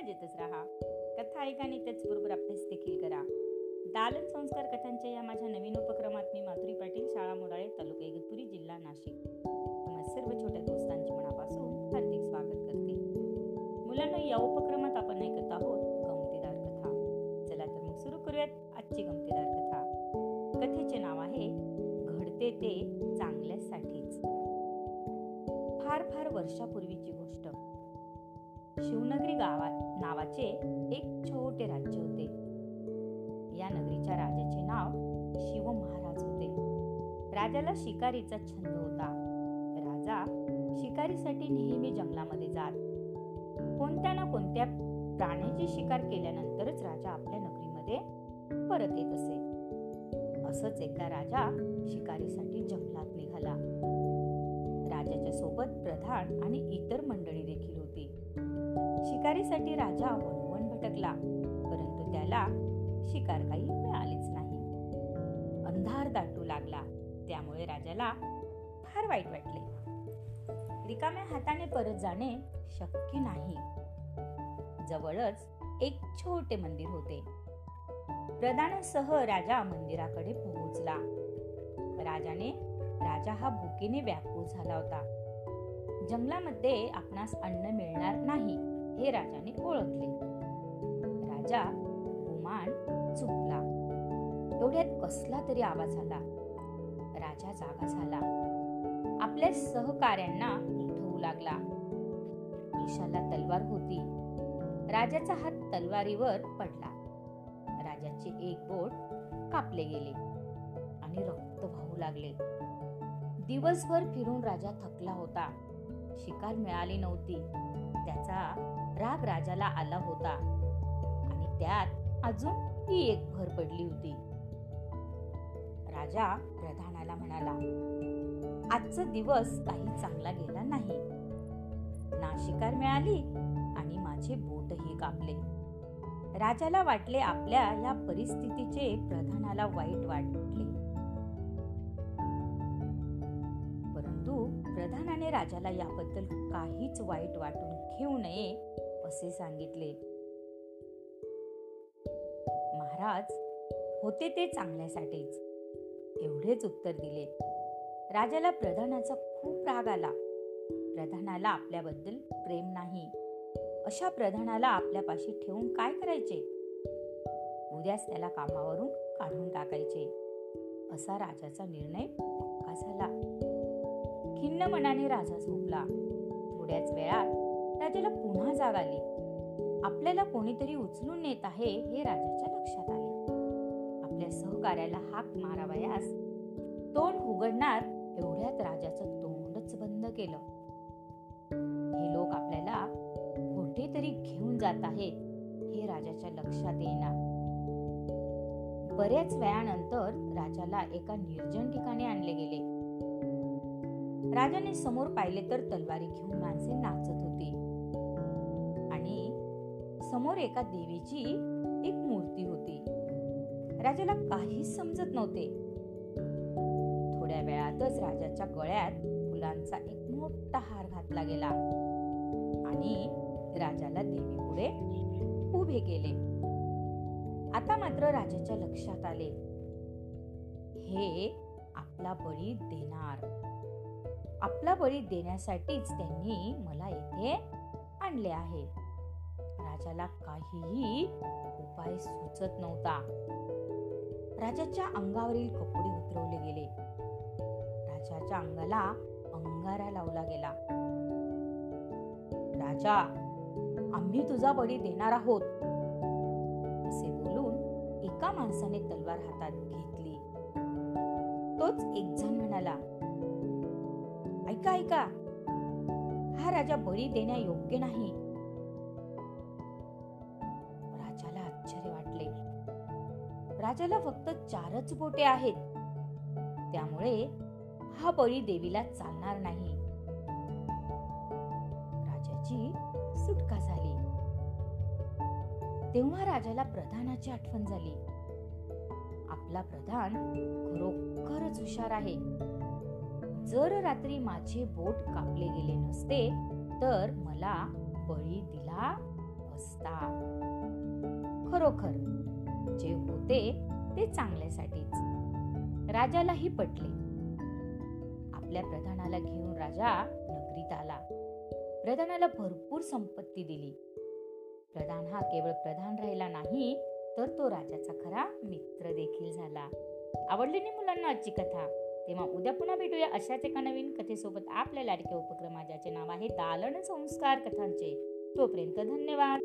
मजेतच राहा. कथा ऐका आणि त्याचबरोबर अभ्यास देखील करा. दालन संस्कार कथांच्या या माझ्या नवीन उपक्रमात मी माधुरी पाटील शाळा मोडाळे तालुका इगतपुरी जिल्हा नाशिक. तुम्हा सर्व छोट्या दोस्तांचे मनापासून हार्दिक स्वागत करते. मुलांना या उपक्रमात आपण ऐकत आहोत गमतीदार कथा. चला तर मग सुरू करूयात आजची गमतीदार कथा. कथेचे नाव आहे घडते ते चांगल्यासाठीच. फार फार वर्षापूर्वीची गोष्ट. शिवनगरी गावात नावाचे एक छोटे राज्य होते. या नगरीच्या राजाचे नाव शिव महाराज होते. राजाला शिकारीचा छंद होता. राजा शिकारीसाठी नेहमी जंगलामध्ये जात. कोणत्या ना कोणत्या प्राण्याची शिकार केल्यानंतरच राजा आपल्या नगरीमध्ये परत येत असे. असंच एकदा राजा शिकारीसाठी जंगलात निघाला. राजाच्या सोबत प्रधान आणि इतर मंडळी शिकारीसाठी राजा वनवन भटकला परंतु त्याला शिकार काही मिळालीच नाही. अंधार दाटू लागला त्यामुळे राजाला फार वाईट वाटले. रिकाम्या हाताने परत जाणे शक्य नाही. जवळच एक छोटे मंदिर होते. प्रधानसह राजा मंदिराकडे पोहोचला. राजाने राजा हा भुकेने व्याकुळ झाला होता. जंगलामध्ये आपणास अन्न मिळणार नाही. हे राजाने ओळखले. राजा गुमान चुकला एवढ्यात कसला तरी आवाज आला. राजा जागा झाला. आपल्या सहकार्यांना उठवू लागला. ईशाला तलवार होती. राजाचा हात तलवारीवर पडला. राजाचे एक बोट कापले गेले आणि रक्त वाहू लागले. दिवसभर फिरून राजा थकला होता. शिकार मिळाली नव्हती. त्याचा राग राजाला आला होता. आणि त्यात अजून ही एक भर पडली होती. राजा प्रधानाला म्हणाला आजचा दिवस काही चांगला गेला नाही. ना शिकार मिळाली आणि माझे बोटही कापले. राजाला वाटले आपल्या या परिस्थितीचे प्रधानाला वाईट वाटले. परंतु प्रधानाने राजाला याबद्दल काहीच वाईट वाटून घेऊ नये असे सांगितले. महाराज होते ते चांगल्यासाठीच. एवढेच उत्तर दिले. राजाला प्रधानाचा खूप राग आला. प्रधानाला आपल्याबद्दल प्रेम नाही. अशा प्रधानाला आपल्यापाशी ठेवून काय करायचे? उद्याच त्याला कामावरून काढून टाकायचे. असा राजाचा निर्णय पक्का झाला. खिन्न मनाने राजा झोपला. थोड्याच वेळात राजाला पुन्हा जाग आली. आपल्याला कोणीतरी उचलून नेत आहे हे राजाच्या लक्षात आले. आपल्या सहकार्याला हाक मारावयास तोंड उघडणार एवढ्यात राजाचं तोंडच बंद केलं. हे लोक आपल्याला कुठेतरी घेऊन जात आहेत हे राजाच्या लक्षात येणार बऱ्याच वेळानंतर राजाला एका निर्जन ठिकाणी आणले गेले. राजाने समोर पाहिले तर तलवारी घेऊन माणसे नाचत होती. समोर एका देवीची एक मूर्ती होती. राजाला काहीच समजत नव्हते. थोड्या वेळातच राजाच्या गळ्यात फुलांचा एक मोठा हार घातला गेला आणि राजाला देवी पुढे उभे केले. आता मात्र राजाच्या लक्षात आले. हे आपला बळी देणार. आपला बळी देण्यासाठीच त्यांनी मला येथे आणले आहे. राजाला काहीही उपाय सुचत नव्हता. राजाच्या अंगावरील कपडे उतरवले गेले. राजाच्या अंगाला अंगारा लावला गेला. राजा आम्ही तुझा बळी देणार आहोत असे बोलून एका माणसाने तलवार हातात घेतली. तोच एक जण म्हणाला ऐका ऐका हा राजा बळी देण्या योग्य नाही. राजाला फक्त चारच बोटे आहेत. त्यामुळे हा बळी देवीला चालणार नाही. राजाची सुटका झाली. तेव्हा राजाला प्रधानाची आठवण झाली. आपला प्रधान खरोखरच हुशार आहे. जर रात्री माझे बोट कापले गेले नसते तर मला बळी दिला असता खरोखर. जे होते ते चांगल्यासाठीच. राजालाही पटले. आपल्या प्रधानाला घेऊन राजा नगरीत आला. प्रधानाला भरपूर संपत्ती दिली. प्रधान हा केवळ प्रधान राहिला नाही तर तो राजाचा खरा मित्र देखील झाला. आवडली नाही मुलांना आजची कथा? तेव्हा उद्या पुन्हा भेटूया अशाच एका नवीन कथेसोबत. आपल्या लाडक्या उपक्रमा ज्याचे नाव आहे दालन संस्कार कथांचे. तोपर्यंत धन्यवाद.